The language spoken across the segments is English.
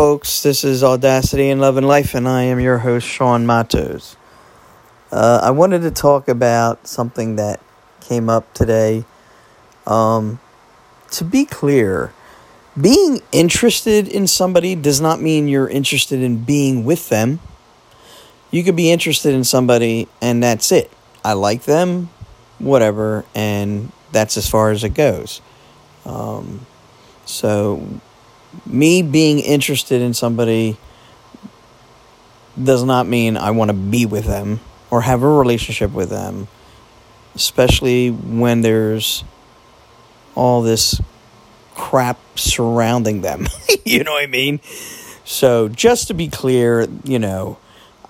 folks? This is Audacity and Love and Life, and I am your host, Sean Matos. Uh, I wanted to talk about something that came up today. Um, to be clear, being interested in somebody does not mean you're interested in being with them. You could be interested in somebody, and that's it. I like them, whatever, and that's as far as it goes. Um, so me being interested in somebody does not mean I want to be with them or have a relationship with them, especially when there's all this crap surrounding them. you know what I mean? So, just to be clear, you know,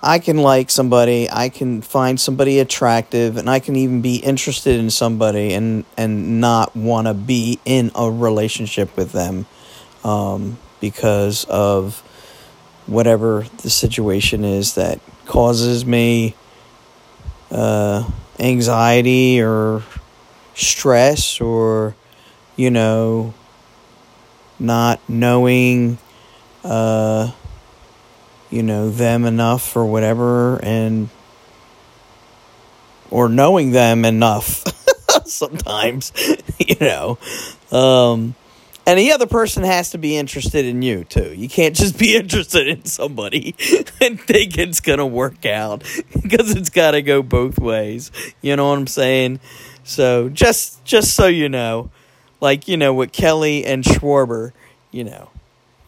I can like somebody, I can find somebody attractive, and I can even be interested in somebody and and not want to be in a relationship with them um, because of whatever the situation is that causes me uh, anxiety or stress or, you know, not knowing, uh, you know, them enough or whatever, and or knowing them enough sometimes, you know. Um, and the other person has to be interested in you too. You can't just be interested in somebody and think it's gonna work out because it's got to go both ways. You know what I'm saying? So just just so you know, like you know with Kelly and Schwarber, you know,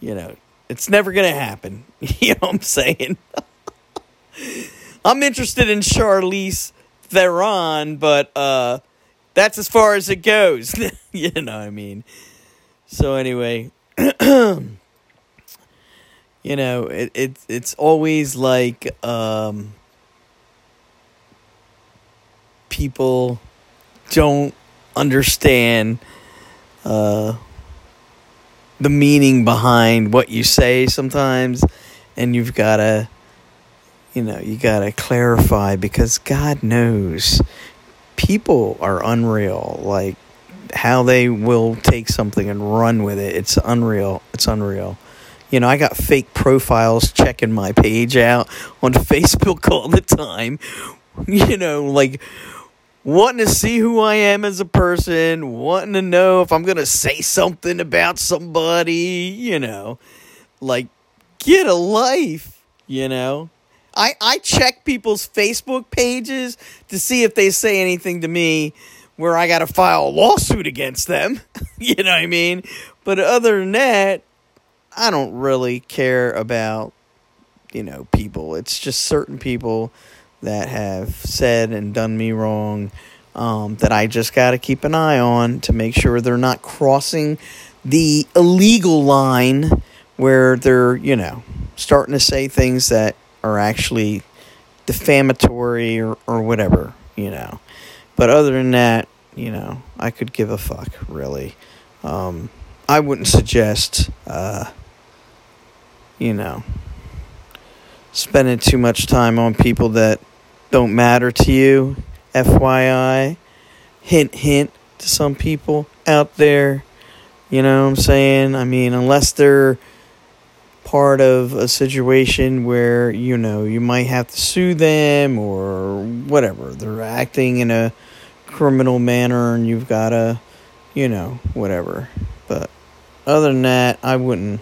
you know, it's never gonna happen. You know what I'm saying? I'm interested in Charlize Theron, but uh, that's as far as it goes. you know what I mean? So anyway, you know, it, it it's always like um, people don't understand uh, the meaning behind what you say sometimes, and you've got to, you know, you got to clarify because God knows people are unreal. Like how they will take something and run with it. It's unreal. It's unreal. You know, I got fake profiles checking my page out on Facebook all the time. You know, like wanting to see who I am as a person, wanting to know if I'm going to say something about somebody, you know. Like get a life, you know. I I check people's Facebook pages to see if they say anything to me where I got to file a lawsuit against them. you know what I mean? But other than that, I don't really care about, you know, people. It's just certain people that have said and done me wrong um, that I just got to keep an eye on to make sure they're not crossing the illegal line where they're, you know, starting to say things that are actually defamatory or, or whatever, you know. But other than that, you know, I could give a fuck, really. Um, I wouldn't suggest, uh, you know, spending too much time on people that don't matter to you. FYI. Hint, hint to some people out there. You know what I'm saying? I mean, unless they're part of a situation where, you know, you might have to sue them or whatever. They're acting in a criminal manner and you've got to, you know, whatever. But other than that, I wouldn't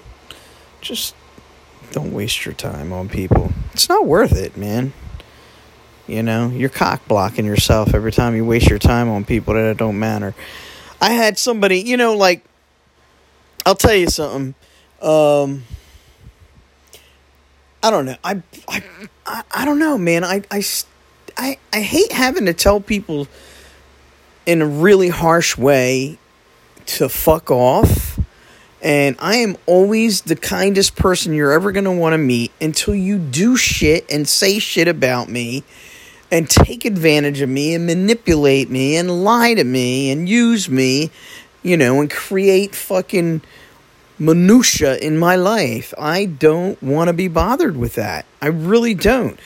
just don't waste your time on people. It's not worth it, man. You know, you're cock blocking yourself every time you waste your time on people that don't matter. I had somebody, you know, like I'll tell you something. Um I don't know. I I I, don't know, man. I I I I hate having to tell people in a really harsh way to fuck off. And I am always the kindest person you're ever going to want to meet until you do shit and say shit about me and take advantage of me and manipulate me and lie to me and use me, you know, and create fucking minutia in my life. I don't want to be bothered with that. I really don't.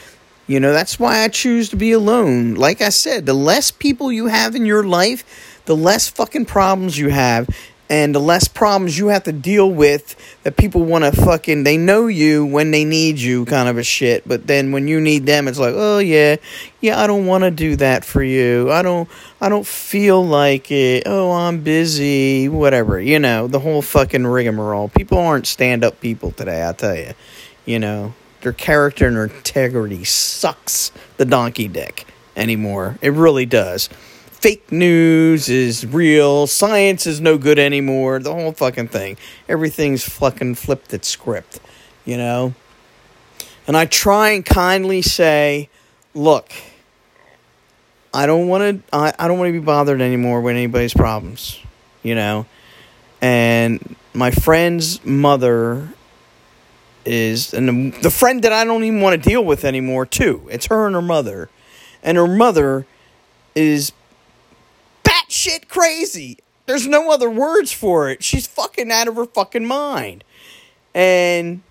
You know, that's why I choose to be alone. Like I said, the less people you have in your life, the less fucking problems you have. And the less problems you have to deal with that people want to fucking they know you when they need you kind of a shit. But then when you need them it's like oh yeah yeah i don't want to do that for you. I don't i don't feel like it. Oh i'm busy whatever you know the whole fucking rigmarole. People aren't stand-up people today i tell you you know. Their character and their integrity sucks the donkey dick anymore. It really does fake news is real, science is no good anymore, the whole fucking thing. Everything's fucking flipped its script, you know? And I try and kindly say, look, I don't want to I, I don't want to be bothered anymore with anybody's problems, you know? And my friend's mother is and the, the friend that I don't even want to deal with anymore too. It's her and her mother. And her mother is batshit crazy. There's no other words for it. She's fucking out of her fucking mind. And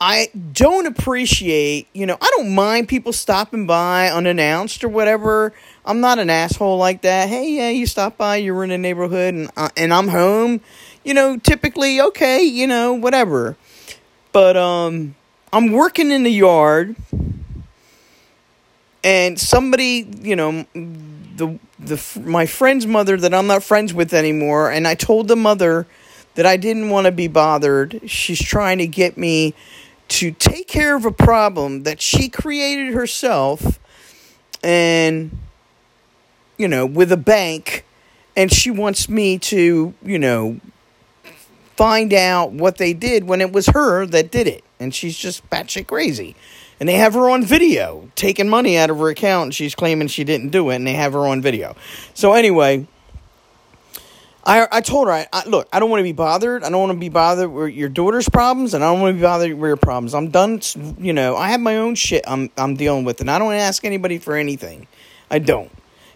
I don't appreciate, you know, I don't mind people stopping by unannounced or whatever. I'm not an asshole like that. Hey, yeah, you stop by, you're in a neighborhood and and I'm home. You know, typically okay, you know, whatever. But um I'm working in the yard and somebody, you know, the the my friend's mother that I'm not friends with anymore, and I told the mother that I didn't want to be bothered. She's trying to get me to take care of a problem that she created herself, and you know, with a bank, and she wants me to, you know, find out what they did when it was her that did it, and she's just batshit crazy and they have her on video taking money out of her account and she's claiming she didn't do it and they have her on video. So anyway I, I told her I, I look i don't want to be bothered. I don't want to be bothered with your daughter's problems and i don't want to be bothered with your problems. I'm done you know i have my own shit i'm, I'm dealing with and i don't ask anybody for anything. I don't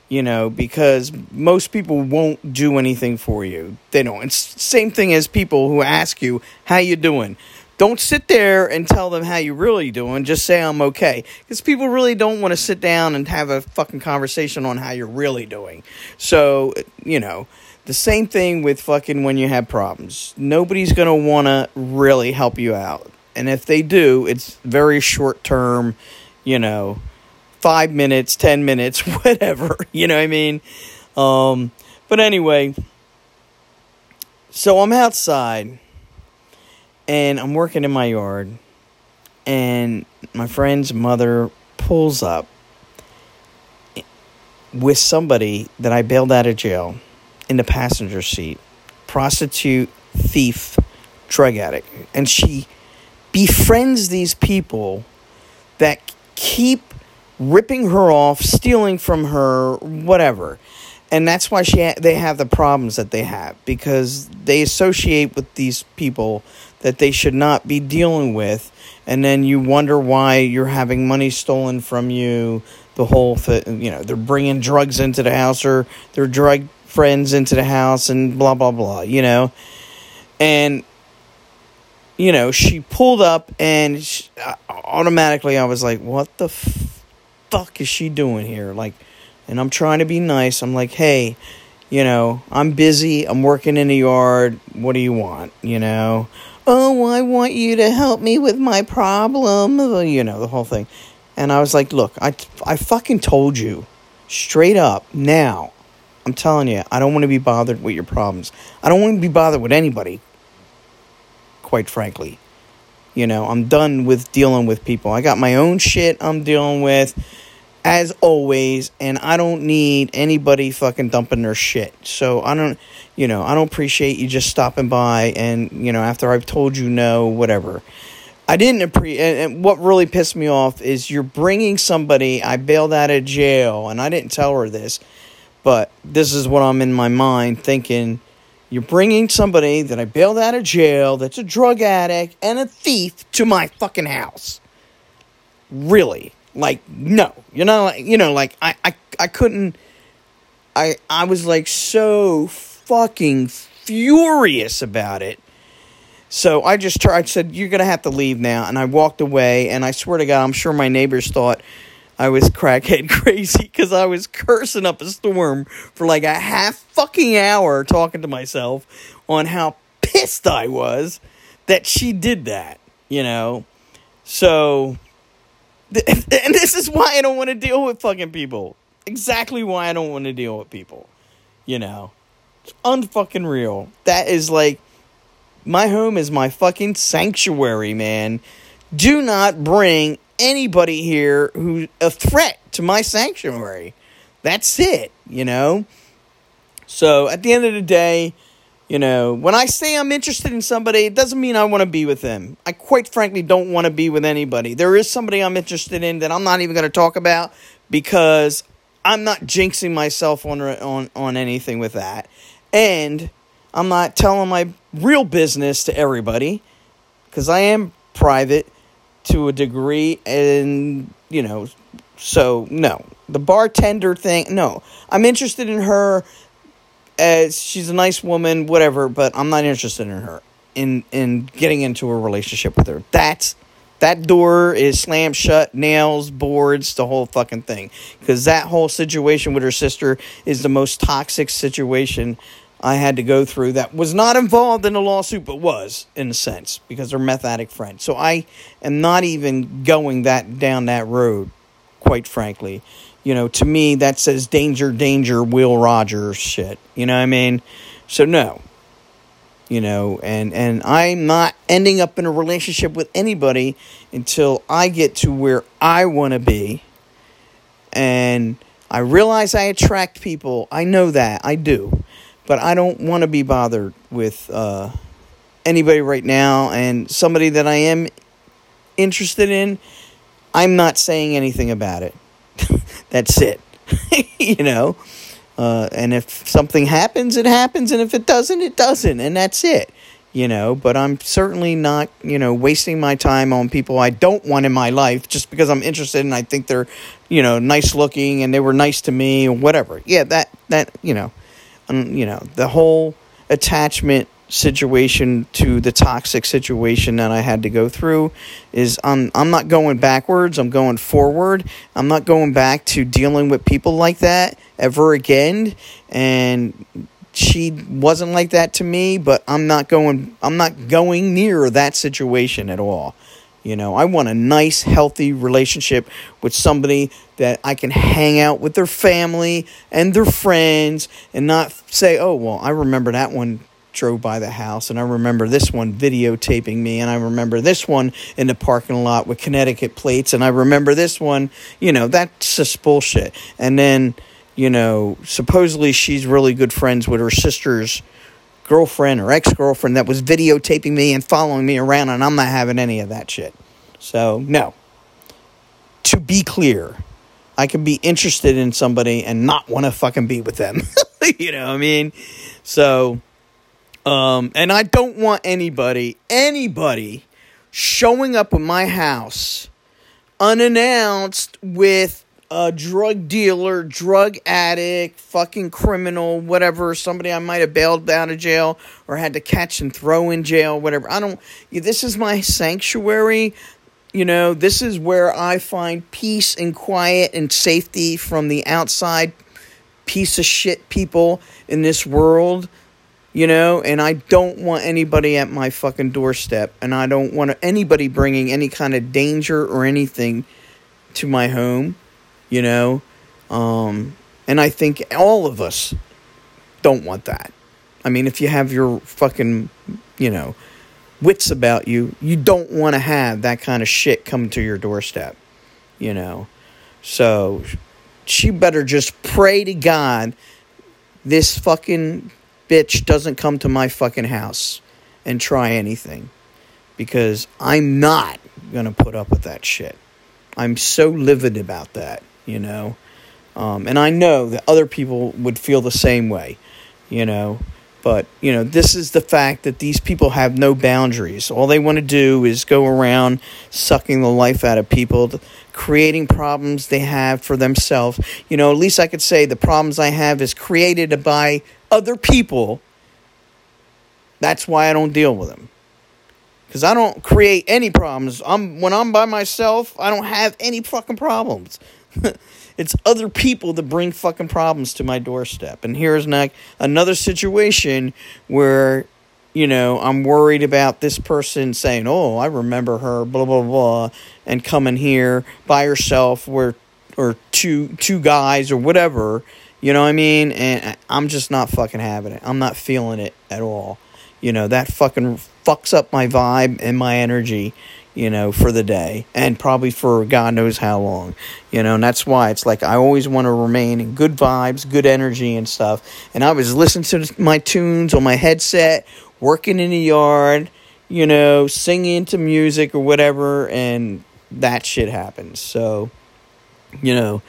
you know because most people won't do anything for you. They don't. It's same thing as people who ask you how you doing don't sit there and tell them how you really doing. Just say I'm okay. Because people really don't want to sit down and have a fucking conversation on how you're really doing. So, you know, the same thing with fucking when you have problems. Nobody's want to really help you out. And if they do, it's very short term, you know, five minutes, 10 minutes, whatever. You know what I mean? Um, but anyway, so I'm outside and I'm working in my yard, and my friend's mother pulls up with somebody that I bailed out of jail in the passenger seat prostitute, thief, drug addict. And she befriends these people that keep ripping her off, stealing from her, whatever. And that's why she ha- they have the problems that they have because they associate with these people that they should not be dealing with and then you wonder why you're having money stolen from you the whole thing you know they're bringing drugs into the house or their drug friends into the house and blah blah blah you know? And you know she pulled up and she, uh, automatically i was like what the f- fuck is she doing here? Like and i'm trying to be nice. I'm like hey you know i'm busy. I'm working in the yard. What do you want? You know oh, I want you to help me with my problem, you know, the whole thing. And I was like, look, I, I fucking told you straight up now. I'm telling you, I don't want to be bothered with your problems. I don't want to be bothered with anybody, quite frankly. You know, I'm done with dealing with people. I got my own shit I'm dealing with as always, and I don't need anybody fucking dumping their shit. So I don't, you know, I don't appreciate you just stopping by and, you know, after I've told you no, whatever. I didn't appreciate, and, and what really pissed me off is you're bringing somebody I bailed out of jail, and I didn't tell her this, but this is what I'm in my mind thinking. You're bringing somebody that I bailed out of jail that's a drug addict and a thief to my fucking house. Really? Like, no. you're know, you know, like I, I, I couldn't. I, I was like so fucking furious about it. So I just tried. I said, "You're gonna have to leave now," and I walked away. And I swear to God, I'm sure my neighbors thought I was crackhead crazy because I was cursing up a storm for like a half fucking hour talking to myself on how pissed I was that she did that, you know? So, and this is why I don't want to deal with fucking people. Exactly why I don't want to deal with people, you know? Unfucking real. That is like, my home is my fucking sanctuary, man. Do not bring anybody here who's a threat to my sanctuary. That's it, you know? So at the end of the day, you know, when I say I'm interested in somebody, it doesn't mean I want to be with them. I quite frankly don't want to be with anybody. There is somebody I'm interested in that I'm not even going to talk about because I'm not jinxing myself on on on anything with that. And I'm not telling my real business to everybody because I am private to a degree and you know so no. The bartender thing no. I'm interested in her as she's a nice woman whatever but i'm not interested in her in in getting into a relationship with her. That's that door is slammed shut nails boards the whole fucking thing. Because that whole situation with her sister is the most toxic situation I had to go through that was not involved in the lawsuit, but was in a sense because they're meth addict friends. So I am not even going that down that road, quite frankly. You know, to me that says danger, danger, Will Rogers shit. You know what I mean? So no. You know, and and I'm not ending up in a relationship with anybody until I get to where I want to be. And I realize I attract people. I know that. I do but I don't want to be bothered with uh, anybody right now. And somebody that I am interested in, I'm not saying anything about it. That's it. you know? Uh, and if something happens, it happens. And if it doesn't, it doesn't. And that's it. You know, but I'm certainly not, you know, wasting my time on people I don't want in my life just because I'm interested and I think they're, you know, nice looking and they were nice to me or whatever. Yeah, that, that, you know, um, you know, the whole attachment situation to the toxic situation that I had to go through is I'm I'm not going backwards, I'm going forward. I'm not going back to dealing with people like that ever again and she wasn't like that to me, but I'm not going I'm not going near that situation at all. You know, I want a nice, healthy relationship with somebody that I can hang out with their family and their friends and not say, oh, well, I remember that one drove by the house and I remember this one videotaping me and I remember this one in the parking lot with Connecticut plates and I remember this one, you know, that's just bullshit. And then, you know, supposedly she's really good friends with her sister's girlfriend or ex girlfriend that was videotaping me and following me around, and I'm not having any of that shit. So, no. To be clear, I can be interested in somebody and not want to fucking be with them. you know what I mean? So, um, and I don't want anybody, anybody showing up at my house unannounced with a drug dealer, drug addict, fucking criminal, whatever, somebody I might have bailed out of jail or had to catch and throw in jail, whatever. I don't, this is my sanctuary. You know, this is where I find peace and quiet and safety from the outside piece of shit people in this world. You know, and I don't want anybody at my fucking doorstep, and I don't want anybody bringing any kind of danger or anything to my home you know? Um, and I think all of us don't want that. I mean, if you have your fucking, you know, wits about you, you don't want to have that kind of shit come to your doorstep, you know? So she better just pray to God this fucking bitch doesn't come to my fucking house and try anything because I'm not going to put up with that shit. I'm so livid about that you know. Um, and I know that other people would feel the same way, you know. But, you know, this is the fact that these people have no boundaries. All they want to do is go around sucking the life out of people, creating problems they have for themselves. You know, at least I could say the problems I have is created by other people. That's why I don't deal with them. Because I don't create any problems. I'm when I'm by myself, I don't have any fucking problems. it's other people that bring fucking problems to my doorstep. And here's not another situation where you know, I'm worried about this person saying, "Oh, I remember her," blah blah blah, and coming here by herself, where or two two guys or whatever. You know what I mean? And uh, I'm just not fucking having it. I'm not feeling it at all. You know that fucking fucks up my vibe and my energy. You know, for the day and probably for God knows how long. You know, and that's why it's like I always want to remain in good vibes, good energy, and stuff. And I was listening to my tunes on my headset working in the yard, you know, singing to music or whatever, and that shit happens. So, you know,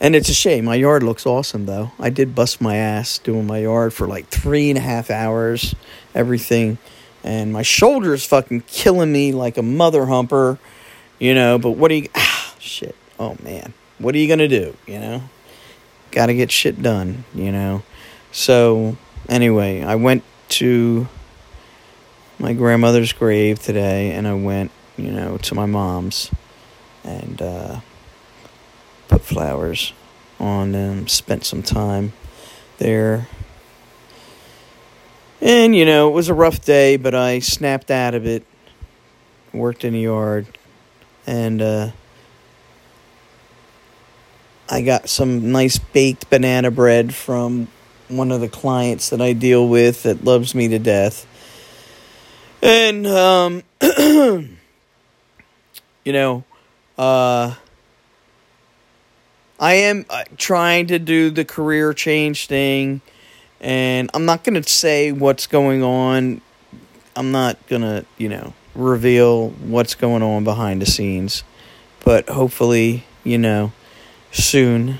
and it's a shame. My yard looks awesome, though. I did bust my ass doing my yard for like three and a half hours, everything. And my shoulder's fucking killing me like a mother humper, you know. But what do you. Ah, shit. Oh, man. What are you to do, you know? Got to get shit done, you know? So, anyway, I went to my grandmother's grave today, and I went, you know, to my mom's and uh, put flowers on them. Spent some time there, and you know, it was a rough day, but I snapped out of it. Worked in the yard, and uh, I got some nice baked banana bread from one of the clients that I deal with that loves me to death and, um, you know, uh, I am uh, trying to do the career change thing, and I'm not going to say what's going on. I'm not going to, you know, reveal what's going on behind the scenes. But hopefully, you know, soon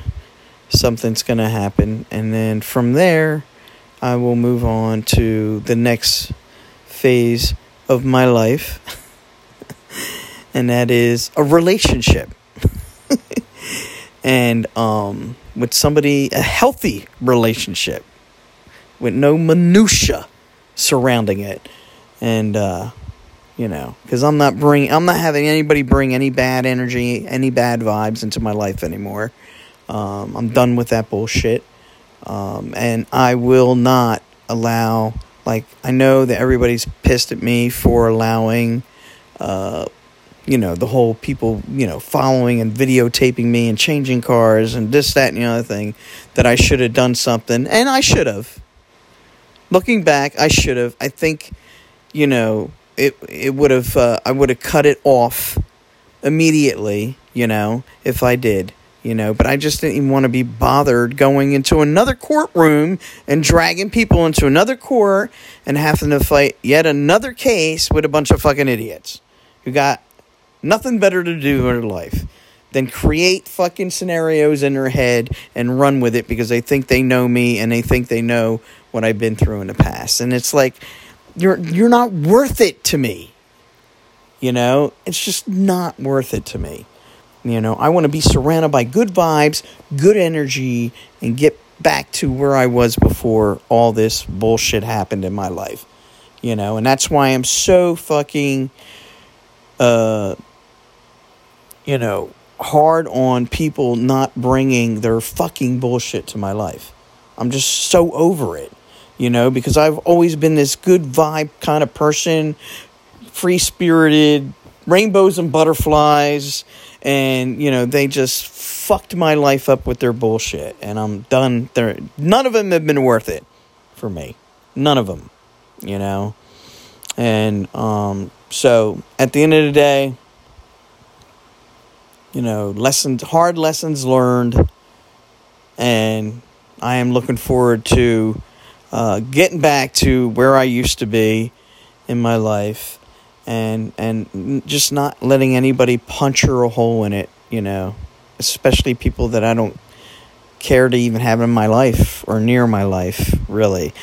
something's going to happen. And then from there, I will move on to the next phase of my life, and that is a relationship. and um, with somebody, a healthy relationship with no minutia surrounding it. And, uh, you know, because I'm not bring, I'm not having anybody bring any bad energy, any bad vibes into my life anymore. Um, I'm done with that bullshit. Um, and I will not allow like I know that everybody's pissed at me for allowing uh you know the whole people you know following and videotaping me and changing cars and this that and the other thing that I should have done something and I should have looking back I should have. I think you know it it would have uh, I would have cut it off immediately you know if I did you know, but I just didn't even want to be bothered going into another courtroom and dragging people into another court and having to fight yet another case with a bunch of fucking idiots who got nothing better to do in their life than create fucking scenarios in their head and run with it because they think they know me and they think they know what I've been through in the past. And it's like you're you're not worth it to me. You know, it's just not worth it to me. You know, I want to be surrounded by good vibes, good energy, and get back to where I was before all this bullshit happened in my life. You know, and that's why I'm so fucking, uh, you know, hard on people not bringing their fucking bullshit to my life. I'm just so over it, you know, because I've always been this good vibe kind of person, free spirited, rainbows and butterflies and you know they just fucked my life up with their bullshit and i'm done. There none of them have been worth it for me. None of them you know? And um so at the end of the day you know lessons hard lessons learned and i am looking forward to uh, getting back to where i used to be in my life and and just not letting anybody puncture a hole in it, you know, especially people that I don't care to even have in my life or near my life, really,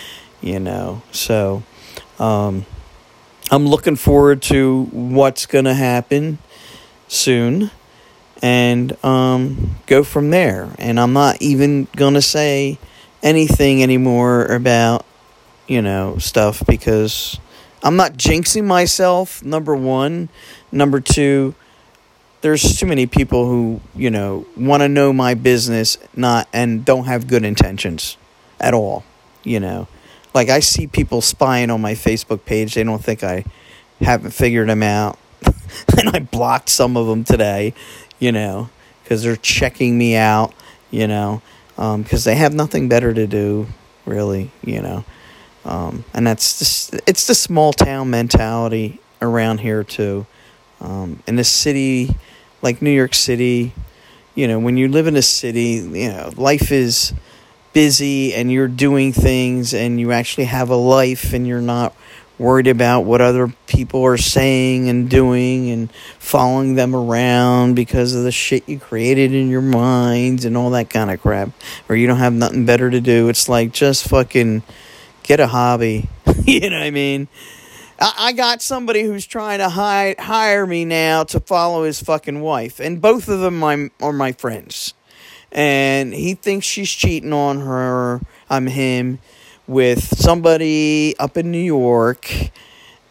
you know. So, um, I'm looking forward to what's going to happen soon and um, go from there. And I'm not even going to say anything anymore about, you know, stuff because I'm not jinxing myself, number one. Number two, there's too many people who, you know, want to know my business not and don't have good intentions at all, you know. like I see people spying on my Facebook page. They don't think I haven't figured them out. and I blocked some of them today, you know, because they're checking me out, you know, because um, they have nothing better to do, really, you know. Um, and that's just, it's the small town mentality around here too. Um, in a city like New York City, you know, when you live in a city, you know, life is busy and you're doing things and you actually have a life and you're not worried about what other people are saying and doing and following them around because of the shit you created in your minds and all that kind of crap or you don't have nothing better to do. It's like just fucking get a hobby. You know what i mean? I, got somebody who's trying to hire hire me now to follow his fucking wife and both of them my, are my friends and he thinks she's cheating on her i'm him with somebody up in New York,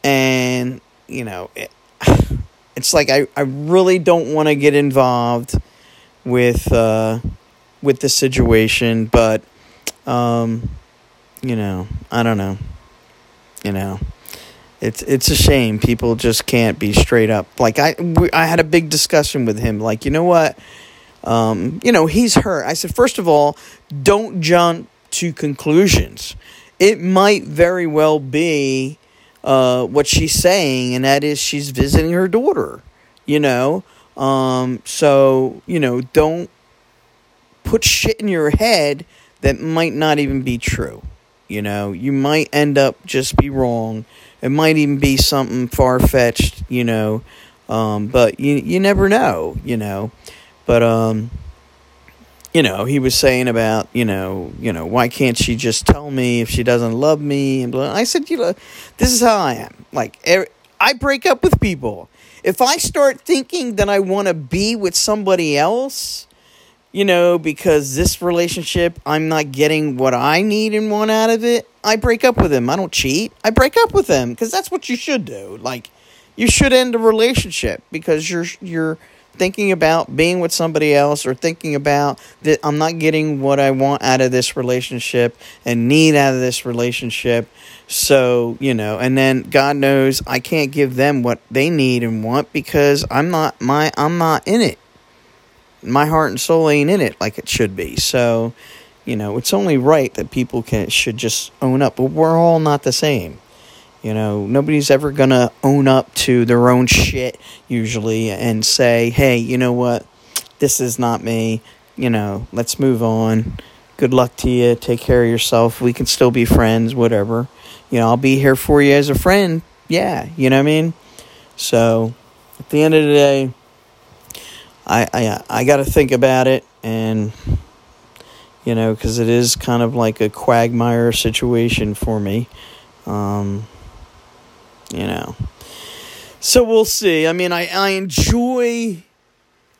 and you know, it, it's like I, I really don't want to get involved with uh, with the situation, but um, you know, I don't know, you know. It's it's a shame people just can't be straight up. Like I we, I had a big discussion with him. Like you know what, um, you know he's hurt. I said first of all, don't jump to conclusions. It might very well be uh, what she's saying, and that is she's visiting her daughter. You know, um, so you know, don't put shit in your head that might not even be true. You know, you might end up just be wrong. It might even be something far fetched. You know, um, but you you never know. You know, but um, you know, he was saying about, you know, you know, why can't she just tell me if she doesn't love me? And blah. I said, you know, this is how I am. Like, I break up with people. If I start thinking that I want to be with somebody else, you know, because this relationship, I'm not getting what I need and want out of it, I break up with them. I don't cheat. I break up with them because that's what you should do. Like, you should end a relationship because you're you're thinking about being with somebody else or thinking about that I'm not getting what I want out of this relationship and need out of this relationship. So, you know, and then God knows I can't give them what they need and want because I'm not my I'm not in it. My heart and soul ain't in it like it should be. So, you know, it's only right that people can should just own up. But we're all not the same. You know, nobody's ever going to own up to their own shit usually and say, hey, you know what? This is not me. You know, let's move on. Good luck to you. Take care of yourself. We can still be friends, whatever. You know, I'll be here for you as a friend. Yeah, you know what I mean? So, at the end of the day, I I I got to think about it and you know, because it is kind of like a quagmire situation for me. Um, you know. So we'll see. I mean, I, I enjoy,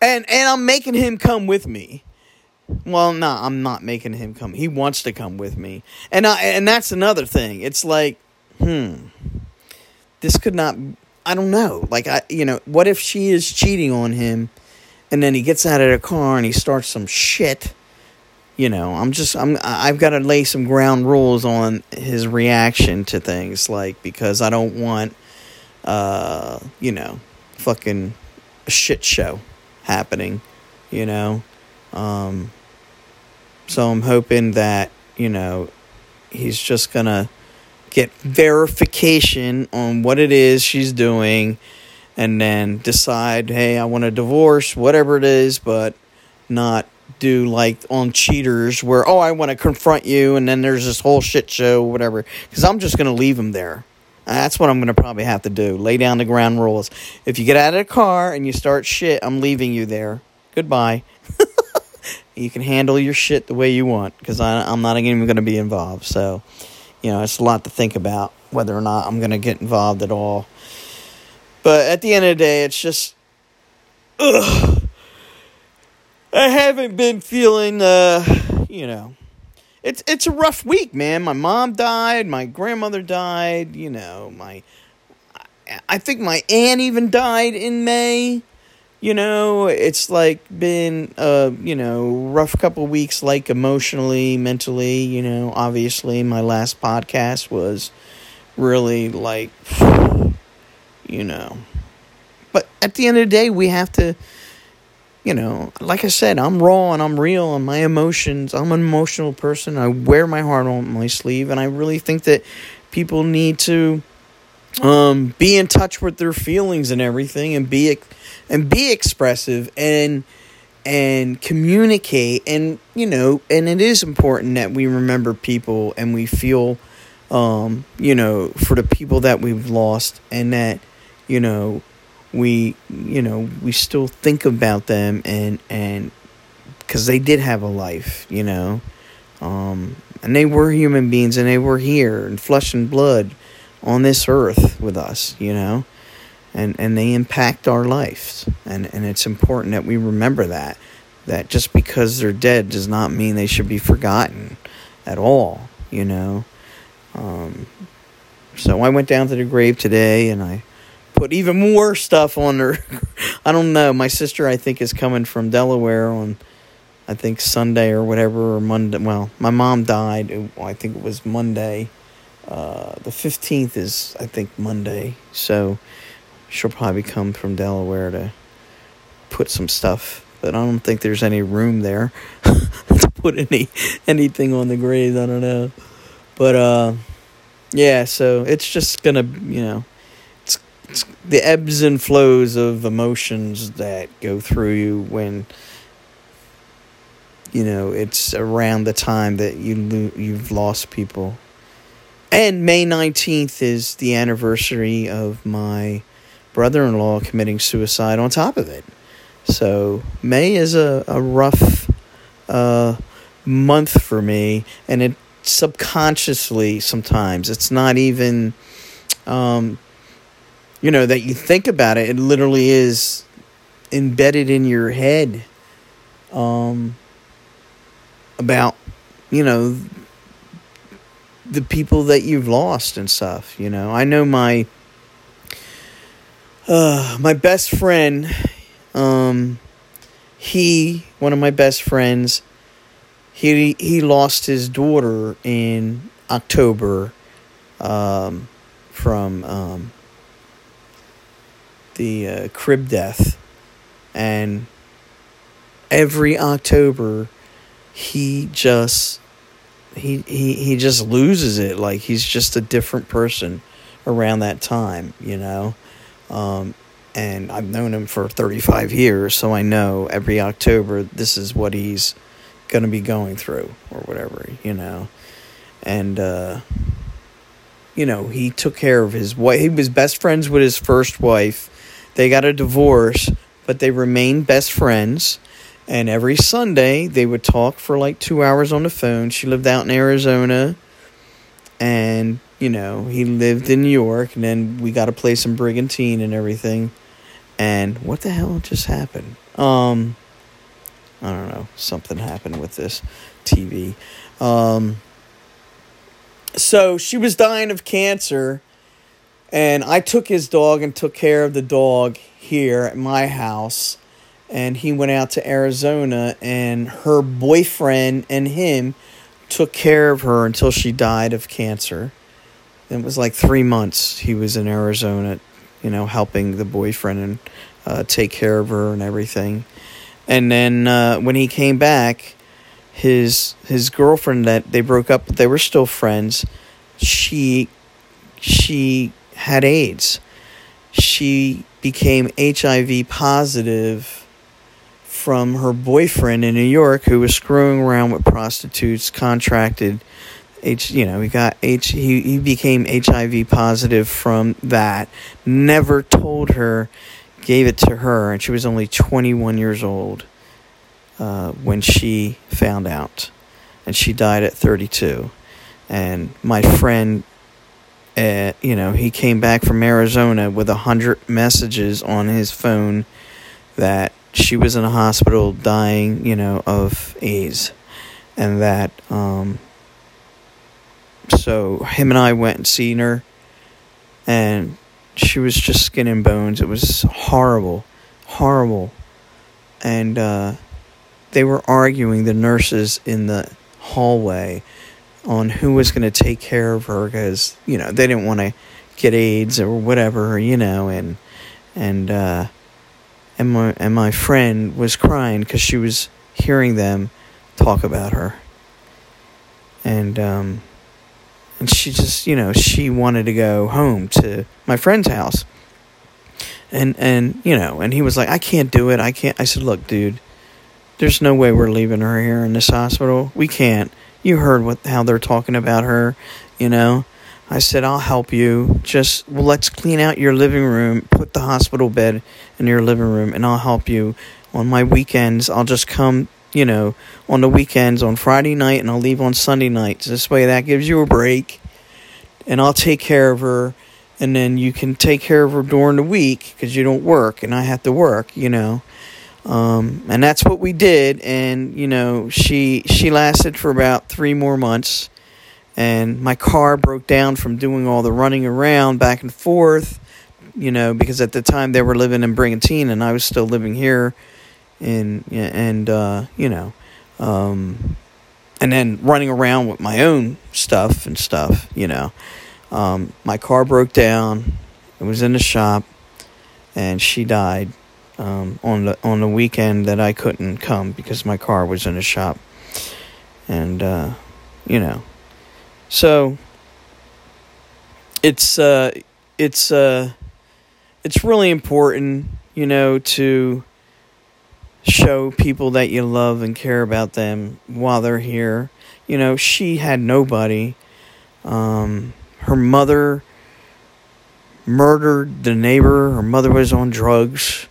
and and I'm making him come with me. Well, no, I'm not making him come. He wants to come with me, and I and that's another thing. It's like, hmm, this could not. I don't know. Like I, you know, what if she is cheating on him, and then he gets out of the car and he starts some shit you know, I'm just I'm I've got to lay some ground rules on his reaction to things like because I don't want uh, you know, fucking a shit show happening, you know. Um so I'm hoping that, you know, he's just going to get verification on what it is she's doing and then decide, "Hey, I want a divorce, whatever it is, but not do like on cheaters where oh I want to confront you and then there's this whole shit show whatever because I'm just gonna leave him there. That's what I'm gonna probably have to do. Lay down the ground rules. If you get out of the car and you start shit, I'm leaving you there. Goodbye. you can handle your shit the way you want because I'm not even gonna be involved. So you know it's a lot to think about whether or not I'm gonna get involved at all. But at the end of the day, it's just. Ugh I haven't been feeling, uh, you know, it's it's a rough week, man. My mom died, my grandmother died, you know, my I think my aunt even died in May. you know, it's like been a, you know, rough couple weeks like emotionally, mentally, you know, obviously my last podcast was really like you know. But at the end of the day, we have to you know, like I said, I'm raw and I'm real and my emotions, I'm an emotional person. I wear my heart on my sleeve and I really think that people need to um, be in touch with their feelings and everything and be and be expressive and and communicate and you know and it is important that we remember people and we feel um, you know for the people that we've lost and that you know we you know we still think about them and and because they did have a life you know? Um, and they were human beings and they were here in flesh and blood on this earth with us, you know, and and they impact our lives, and and it's important that we remember that that just because they're dead does not mean they should be forgotten at all, you know. Um, so I went down to the grave today, and I put even more stuff on her. I don't know. My sister, I think, is coming from Delaware on. I think Sunday or whatever or Monday. Well, my mom died. I think it was Monday uh, the 15th is, I think, Monday. So she'll probably come from Delaware to put some stuff. But I don't think there's any room there to put any anything on the grave. I don't know. But uh, yeah, so it's just gonna, you know, the ebbs and flows of emotions that go through you when you know it's around the time that you lo- you've lost people and May 19th is the anniversary of my brother in law committing suicide on top of it. So May is a, a rough uh, month for me, and it subconsciously sometimes it's not even, um, you know, that you think about it. It literally is embedded in your head um, about, you know, the people that you've lost and stuff. You know, I know my uh, my best friend. Um, he one of my best friends. He he lost his daughter in October, um, from um, the uh, crib death, and every October, he just he, he he just loses it. Like he's just a different person around that time you know? Um, and I've known him for 35 years so I know every October this is what he's going to be going through or whatever you know? And uh, you know he took care of his wife he was best friends with his first wife they got a divorce but they remained best friends and every Sunday, they would talk for like two hours on the phone. She lived out in Arizona. And, you know, he lived in New York. And then we got a place in Brigantine and everything. And what the hell just happened? Um, I don't know. Something happened with this TV. Um, so she was dying of cancer. And I took his dog and took care of the dog here at my house and he went out to Arizona, and her boyfriend and him took care of her until she died of cancer. It was like three months he was in Arizona, you know, helping the boyfriend and uh, take care of her and everything. And then uh, when he came back, his his girlfriend that they broke up, but they were still friends. She she had AIDS. She became HIV positive from her boyfriend in New York who was screwing around with prostitutes, contracted H, you know, he got H, he, he became HIV positive from that. Never told her, gave it to her, and she was only 21 years old uh, when she found out. And she died at 32. And my friend, uh, you know, he came back from Arizona with a hundred messages on his phone that she was in a hospital dying, you know, of AIDS. And that, um, so him and I went and seen her, and she was just skin and bones. It was horrible, horrible. And uh, they were arguing, the nurses in the hallway, on who was going to take care of her because, you know, they didn't want to get AIDS or whatever, you know, and, and, uh, and my, and my friend was crying because she was hearing them talk about her. And, um, and she just, you know, she wanted to go home to my friend's house. And, and, you know, and he was like, I can't do it. I can't. I said, look, dude, there's no way we're leaving her here in this hospital. We can't. You heard what, how they're talking about her, you know. I said, I'll help you. Just, well, let's clean out your living room, put the hospital bed in your living room, and I'll help you. On my weekends, I'll just come you know, on the weekends on Friday night and I'll leave on Sunday nights. This way that gives you a break and I'll take care of her and then you can take care of her during the week because you don't work and I have to work, you know. Um, and that's what we did and you know, she she lasted for about 3 more months and my car broke down from doing all the running around back and forth, you know, because at the time they were living in Brigantine and I was still living here and and uh, you know, um, and then running around with my own stuff and stuff. You know, um, my car broke down. It was in the shop, and she died um, on the on the weekend that I couldn't come because my car was in the shop, and uh, you know, so it's uh, it's uh, it's really important, you know, to show people that you love and care about them while they're here. You know, she had nobody. Um, her mother murdered the neighbor. Her mother was on drugs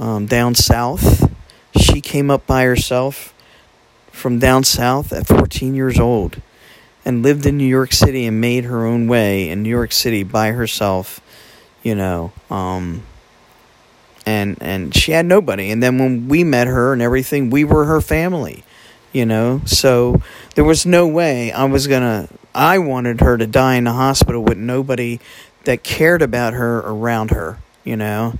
um, down south. She came up by herself from down south at 14 years old and lived in New York City and made her own way in New York City by herself. You know, um, and and she had nobody and then when we met her and everything we were her family you know so there was no way i was gonna i wanted her to die in the hospital with nobody that cared about her around her you know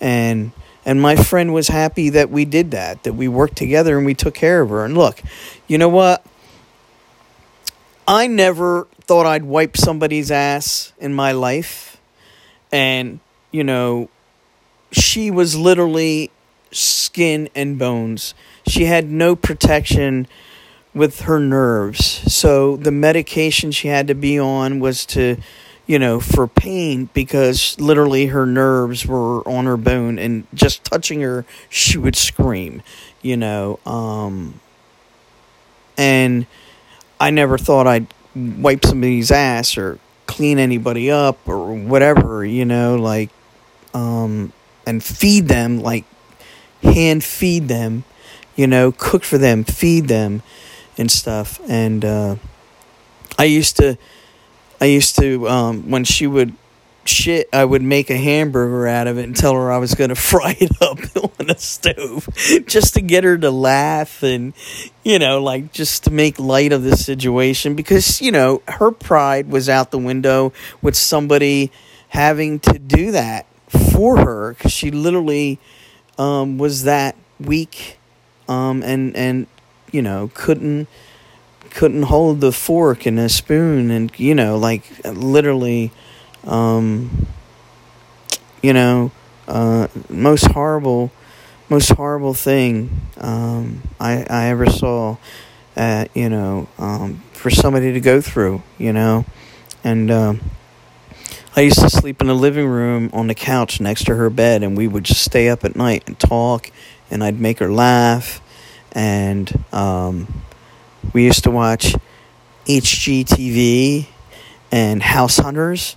and and my friend was happy that we did that that we worked together and we took care of her and look you know what i never thought i'd wipe somebody's ass in my life and you know she was literally skin and bones. She had no protection with her nerves. So the medication she had to be on was to, you know, for pain because literally her nerves were on her bone and just touching her, she would scream, you know. Um, and I never thought I'd wipe somebody's ass or clean anybody up or whatever, you know, like, um, and feed them like hand feed them you know cook for them feed them and stuff and uh, i used to i used to um, when she would shit i would make a hamburger out of it and tell her i was going to fry it up on the stove just to get her to laugh and you know like just to make light of the situation because you know her pride was out the window with somebody having to do that for her because she literally um, was that weak um, and and you know couldn't couldn't hold the fork and a spoon and you know like literally um, you know uh, most horrible most horrible thing um, I, I ever saw uh, you know um, for somebody to go through you know and um, I used to sleep in the living room on the couch next to her bed, and we would just stay up at night and talk, and I'd make her laugh. And um, we used to watch HGTV and House Hunters,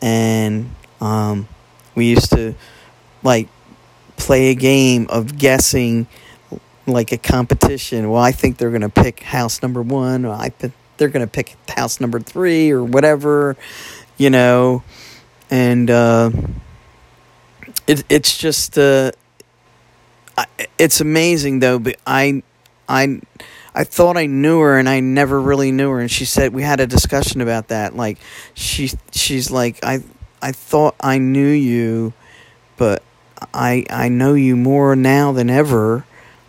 and um, we used to like play a game of guessing like a competition. Well, I think they're going to pick house number one, I think they're going to pick house number three, or whatever you know, and uh, it it's just uh, it's amazing though. But I I I thought I knew her and I never really knew her. And she said we had a discussion about that. Like she she's like I I thought I knew you, but I I know you more now than ever,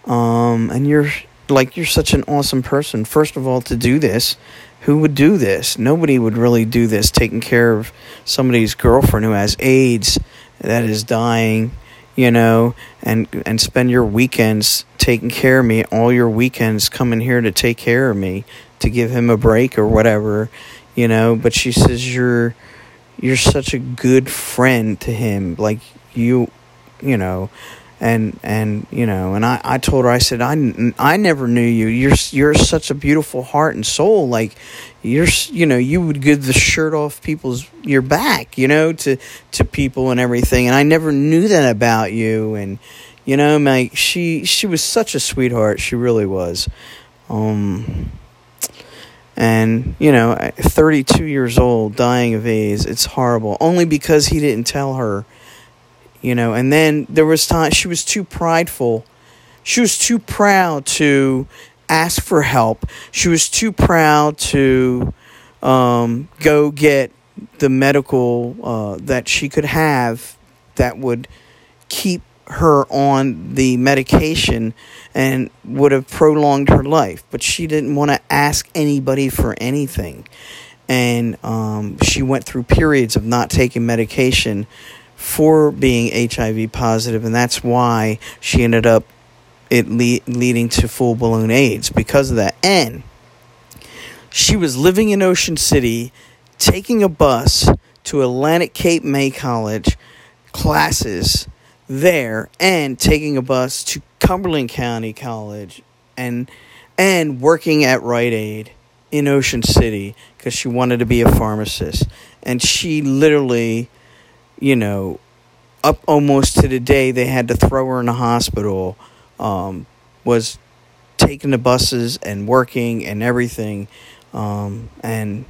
um, and you're like you're such an awesome person. First of all, to do this, who would do this? Nobody would really do this. Taking care of somebody's girlfriend who has AIDS that is dying, you know, and and spend your weekends taking care of me. All your weekends coming here to take care of me, to give him a break or whatever, you know. But she says you're you're such a good friend to him. Like you, you know and and you know and I, I told her I said I, I never knew you. You're you're such a beautiful heart and soul. Like you're you know you would give the shirt off people's your back you know to to people and everything. And I never knew that about you. And you know my she she was such a sweetheart. She really was. Um and you know 32 years old dying of AIDS it's horrible. Only because he didn't tell her you know and then there was time she was too prideful. She was too proud to ask for help. She was too proud to um, go get the medical uh, that she could have that would keep her on the medication and would have prolonged her life. But she didn't want to ask anybody for anything. And um, she went through periods of not taking medication for being HIV positive, and that's why she ended up it le- leading to full blown AIDS because of that. And she was living in Ocean City, taking a bus to Atlantic Cape May College classes there, and taking a bus to Cumberland County College, and and working at Rite Aid in Ocean City because she wanted to be a pharmacist, and she literally you know, up almost to the day they had to throw her in the hospital, um, was taking the buses and working and everything, um, and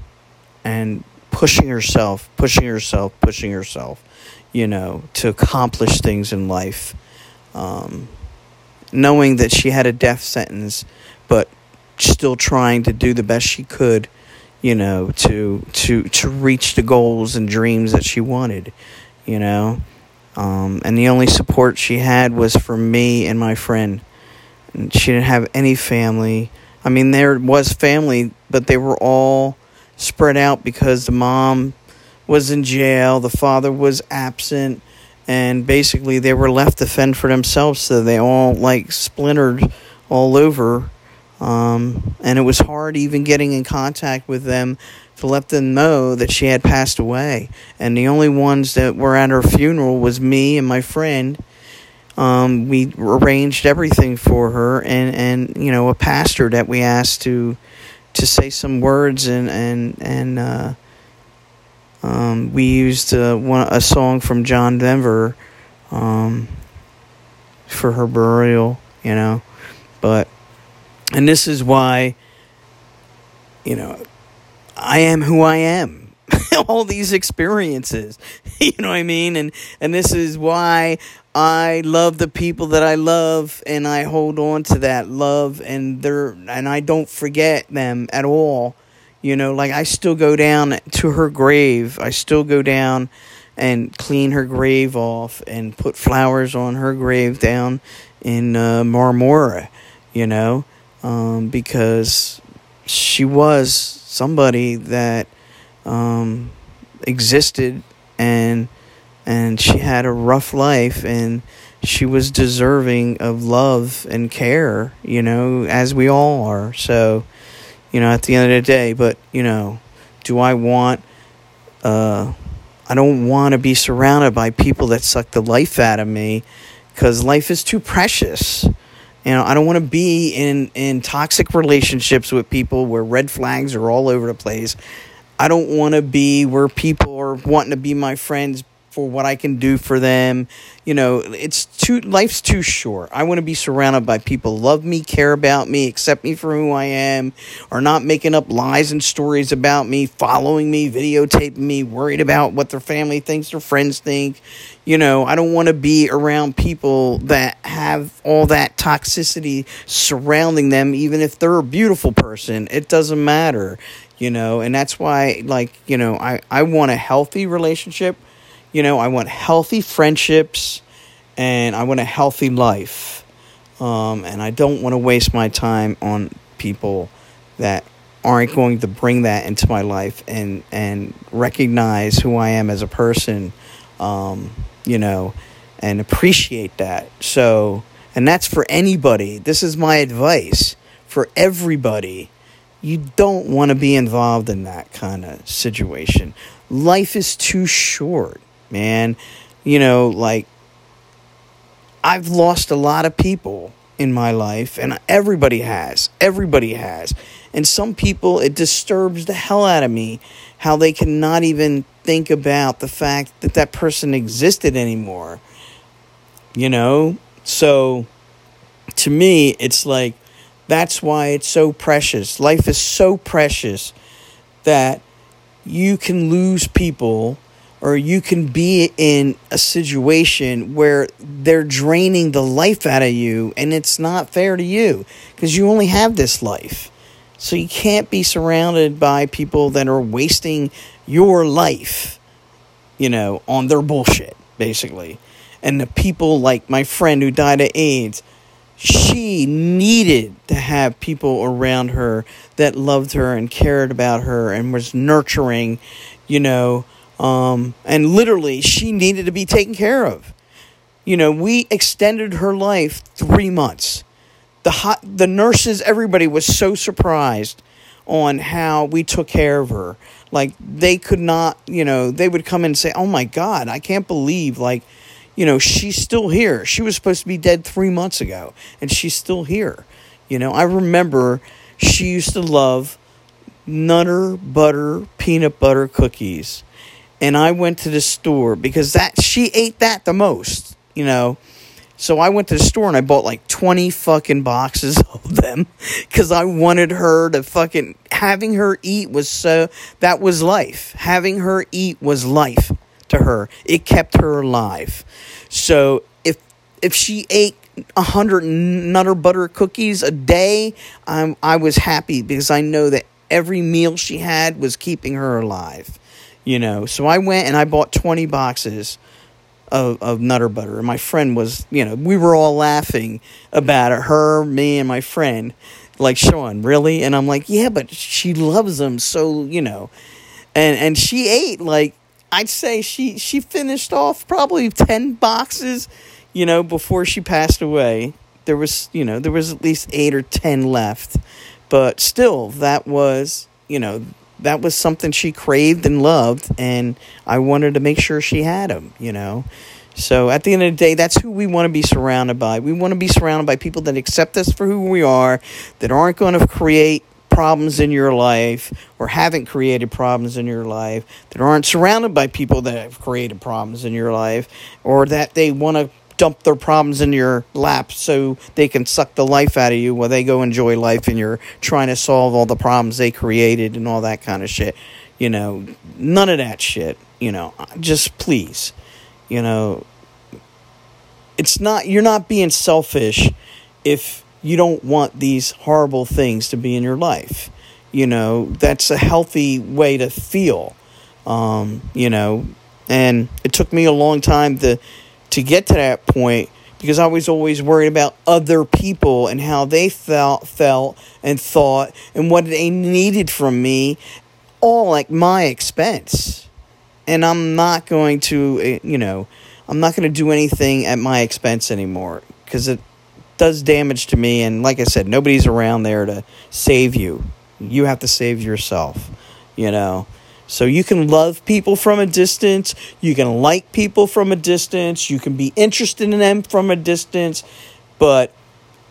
and pushing herself, pushing herself, pushing herself, you know, to accomplish things in life, um, knowing that she had a death sentence, but still trying to do the best she could, you know, to to to reach the goals and dreams that she wanted you know. Um, and the only support she had was from me and my friend. And she didn't have any family. I mean, there was family, but they were all spread out because the mom was in jail, the father was absent, and basically they were left to fend for themselves. So they all like splintered all over. Um, and it was hard even getting in contact with them to let them know that she had passed away. And the only ones that were at her funeral was me and my friend. Um, we arranged everything for her, and, and you know a pastor that we asked to to say some words, and and and uh, um, we used uh, one a song from John Denver um, for her burial. You know, but and this is why you know I am who I am. All these experiences, you know what I mean? And and this is why I love the people that I love and I hold on to that love and they're and I don't forget them at all. You know, like I still go down to her grave. I still go down and clean her grave off and put flowers on her grave down in uh, Marmora, you know, um, because she was somebody that um, existed and and she had a rough life and she was deserving of love and care, you know, as we all are. So, you know, at the end of the day, but, you know, do I want uh I don't want to be surrounded by people that suck the life out of me cuz life is too precious. You know, I don't want to be in in toxic relationships with people where red flags are all over the place. I don't want to be where people are wanting to be my friends for what I can do for them. You know, it's too life's too short. I want to be surrounded by people love me, care about me, accept me for who I am, are not making up lies and stories about me, following me, videotaping me, worried about what their family thinks, their friends think. You know, I don't want to be around people that have all that toxicity surrounding them even if they're a beautiful person. It doesn't matter, you know, and that's why like, you know, I I want a healthy relationship you know, I want healthy friendships and I want a healthy life. Um, and I don't want to waste my time on people that aren't going to bring that into my life and and recognize who I am as a person, um, you know, and appreciate that. So, and that's for anybody. This is my advice for everybody. You don't want to be involved in that kind of situation. Life is too short, man. You know, like I've lost a lot of people in my life, and everybody has. Everybody has. And some people, it disturbs the hell out of me how they cannot even think about the fact that that person existed anymore. You know? So, to me, it's like, that's why it's so precious. Life is so precious that you can lose people or you can be in a situation where they're draining the life out of you and it's not fair to you because you only have this life. So you can't be surrounded by people that are wasting your life, you know, on their bullshit, basically. And the people like my friend who died of AIDS, she needed to have people around her that loved her and cared about her and was nurturing, you know, um, and literally, she needed to be taken care of. You know, we extended her life three months. The hot, the nurses, everybody was so surprised on how we took care of her. Like they could not, you know, they would come and say, "Oh my God, I can't believe like." you know, she's still here. She was supposed to be dead three months ago, and she's still here. You know, I remember she used to love Nutter Butter peanut butter cookies and I went to the store because that she ate that the most, you know. So I went to the store and I bought like 20 fucking boxes of them cuz I wanted her to fucking having her eat was so that was life. Having her eat was life to her. It kept her alive. So if if she ate a hundred nutter butter cookies a day, I'm I was happy because I know that every meal she had was keeping her alive. You know, so I went and I bought 20 boxes of, of Nutter Butter. And my friend was, you know, we were all laughing about it. Her, me, and my friend. Like, Sean, really? And I'm like, yeah, but she loves them. So, you know. And, and she ate, like, I'd say she, she finished off probably 10 boxes, you know, before she passed away. There was, you know, there was at least eight or 10 left. But still, that was, you know, that was something she craved and loved, and I wanted to make sure she had them, you know. So at the end of the day, that's who we want to be surrounded by. We want to be surrounded by people that accept us for who we are, that aren't going to create problems in your life or haven't created problems in your life, that aren't surrounded by people that have created problems in your life, or that they want to dump their problems in your lap so they can suck the life out of you while they go enjoy life and you're trying to solve all the problems they created and all that kind of shit. You know, none of that shit. You know, just please, you know, it's not, you're not being selfish if you don't want these horrible things to be in your life. You know, that's a healthy way to feel. Um, you know, and it took me a long time to to get to that point because I was always worried about other people and how they felt felt and thought and what they needed from me all at my expense. And I'm not going to, eh, you know, I'm not going to do anything at my expense anymore because it does damage to me. And like I said, nobody's around there to save you. You have to save yourself, you know. So you can love people from a distance, you can like people from a distance, you can be interested in them from a distance, but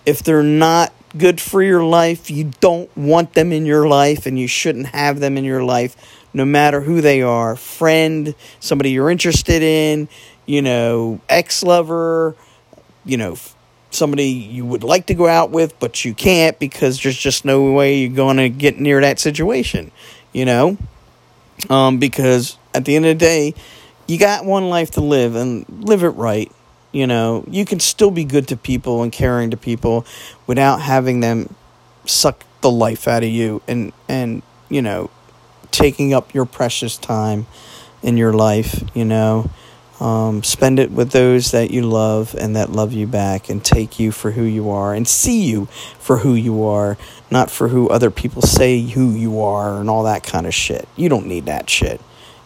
if they're not good for your life, you don't want them in your life and you shouldn't have them in your life no matter who they are, friend, somebody you're interested in, you know, ex-lover, you know, somebody you would like to go out with but you can't because there's just no way you're going to get near that situation, you know? Um, because at the end of the day, you got one life to live and live it right. You know, you can still be good to people and caring to people without having them suck the life out of you and and you know taking up your precious time in your life. You know, Um, spend it with those that you love and that love you back and take you for who you are and see you for who you are, not for who other people say who you are and all that kind of shit. You don't need that shit.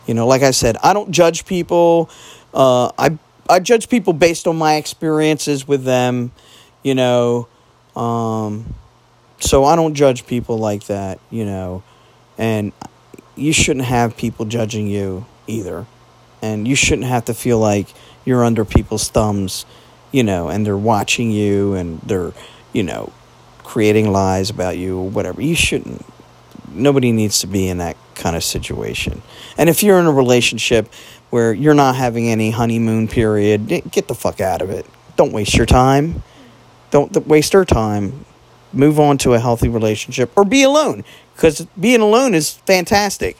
You know, like I said, I don't judge people. Uh, I I judge people based on my experiences with them. You know, um, so I don't judge people like that. You know, and you shouldn't have people judging you either and you shouldn't have to feel like you're under people's thumbs, you know, and they're watching you and they're, you know, creating lies about you or whatever. You shouldn't. Nobody needs to be in that kind of situation. And if you're in a relationship where you're not having any honeymoon period, get the fuck out of it. Don't waste your time. Don't waste her time. Move on to a healthy relationship or be alone because being alone is fantastic.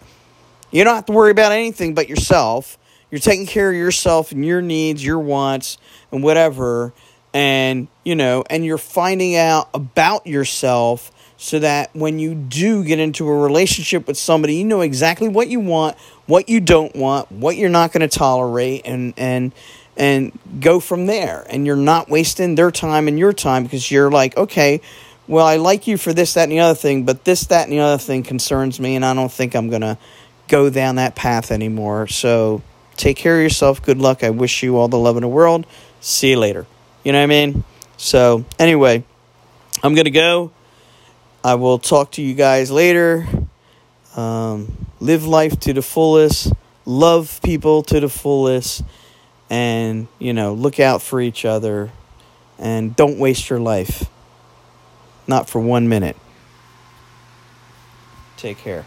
You don't have to worry about anything but yourself you're taking care of yourself and your needs, your wants, and whatever. And, you know, and you're finding out about yourself so that when you do get into a relationship with somebody, you know exactly what you want, what you don't want, what you're not going to tolerate, and, and, and go from there. And you're not wasting their time and your time because you're like, okay, well, I like you for this, that, and the other thing, but this, that, and the other thing concerns me, and I don't think I'm going to go down that path anymore. So Take care of yourself. Good luck. I wish you all the love in the world. See you later. You know what I mean? So, anyway, I'm going to go. I will talk to you guys later. Um, live life to the fullest. Love people to the fullest. And, you know, look out for each other. And don't waste your life. Not for one minute. Take care.